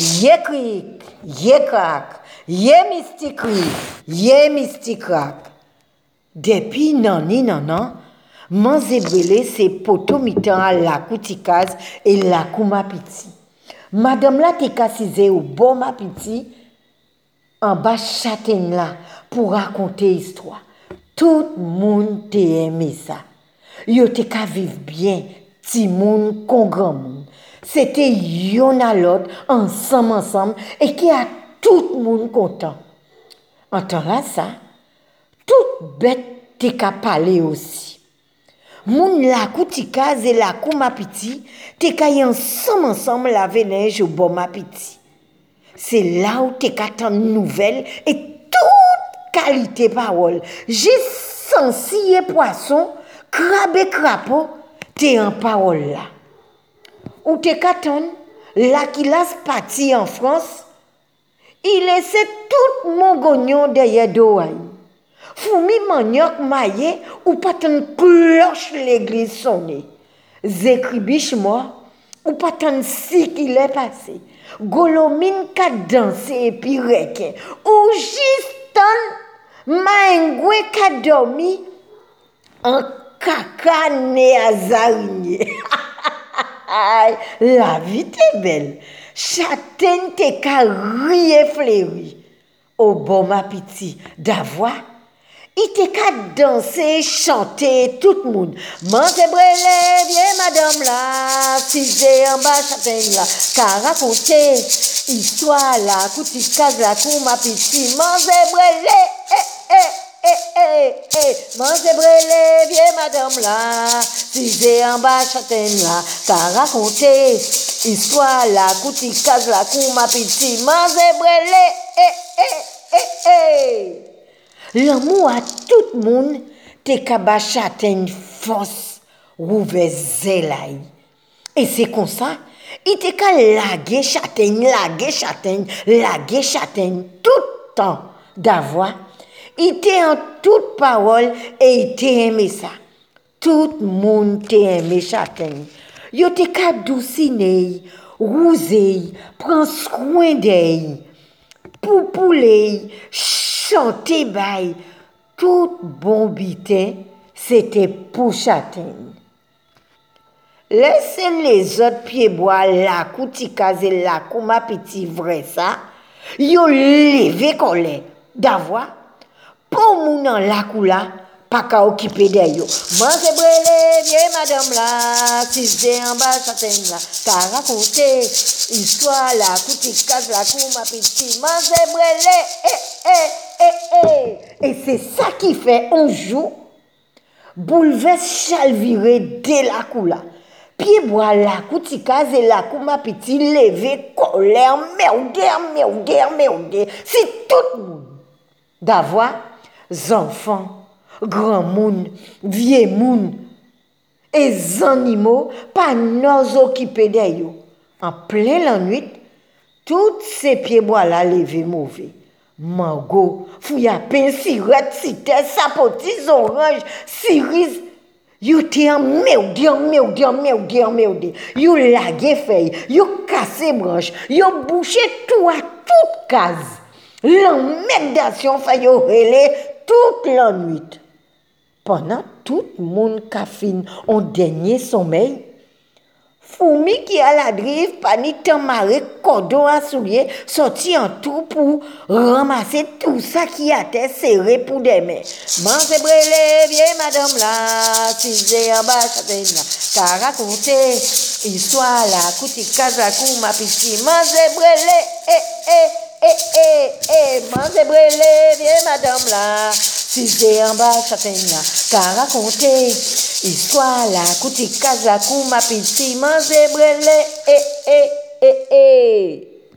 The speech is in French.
Yekrik, yekrak, ye mistikrak. Depi nani nanan, man zebrele se poto mitan a lakou tikaz e lakou mapiti. Madame la te kasize ou bon mapiti an ba chaten la pou rakonte histwa. Tout moun te eme sa. Yo te ka viv bien ti moun kon gran moun. Sete yon alot, ansam ansam, e ki a tout moun kontan. An tan la sa, tout bet te ka pale osi. Moun lakou ti kaze lakou mapiti, te ka yon ansam ansam la venej ou bon mapiti. Se la ou te ka tan nouvel e tout kalite parol. Je sansiye poason, krabe krapo, te an parol la. Ou te katon, la ki las pati en Frans, i lese tout moun gonyon deye do ay. Fou mi manyok maye, ou patan kloch l'eglis sonne. Zekri bich mwa, ou patan si ki le pase. Golo min ka danse epi reke. Ou jistan, ma engwe ka domi, an kaka ne a zarinye. La vi te bel, chaten te ka rie flewi. O bon ma piti, da vwa, i te ka danse, chante, tout moun. Man se brele, vie madame la, si ze an ba chaten la, ka rakonte, istwa la, kouti kaz la, kou ma piti, man se brele, e, e, e, e, e, man brele, vie madame la, si ze an ba chaten la, ka rakonte, istwa la, kouti kaz la, kou ma piti, man brele, e, e, e, e. L'amou a tout moun te kaba chaten fos rouve zelay. E se konsa, i te ka lage chaten, lage chaten, lage chaten, toutan da vwa. I te an tout parol e i te eme sa. Tout moun te eme chaten. Yo te ka dousiney, rouzey, pran skwen dey. Poupouley, chante bay, tout bon biten, sete pou chaten. Lesen les ot pieboa la koutikaze la kouma piti vre sa, yo leve kole, davwa, pou moun nan lakou la, pa ka okipe deyo. Mwen se brele, vie madame la, si se an ba saten la, ka rakonte, iswa la, kouti kaz la, kou ma piti, mwen se brele, e, eh, e, eh, e, eh, eh. e. E se sa ki fe, anjou, bouleves chalvire de lakou la. Piye bo a lakou ti kaze lakou ma piti leve koler mewder mewder mewder si tout moun davwa zanfan, gran moun, vie moun, e zanimo pa noz okipe deyo. An ple lanwit, tout se piebo ala leve mouve. Mango, fouyapen, siret, site, sapoti, zoranj, siriz, You te anme ou de, anme ou de, anme ou de, anme ou de. You lage fey, you kase branche, you bouche tou a tout kaz. Lan mèdasyon fay yo rele tout lan nwit. Panan tout moun ka fin on denye somey, Foumi ki a la drive pa ni temare kodo a souye soti an tou pou ramase tout sa ki a te sere pou deme. Man se brele, vie madame la, si ze an ba chaten la, ka rakonte, iswa la, kouti kaza kou ma piti. Man se brele, e, e, e, e, e, man se brele, vie madame la, si ze an ba chaten la, ka rakonte, Histoire la kouti kaza kou ma piti man zebrele e e e e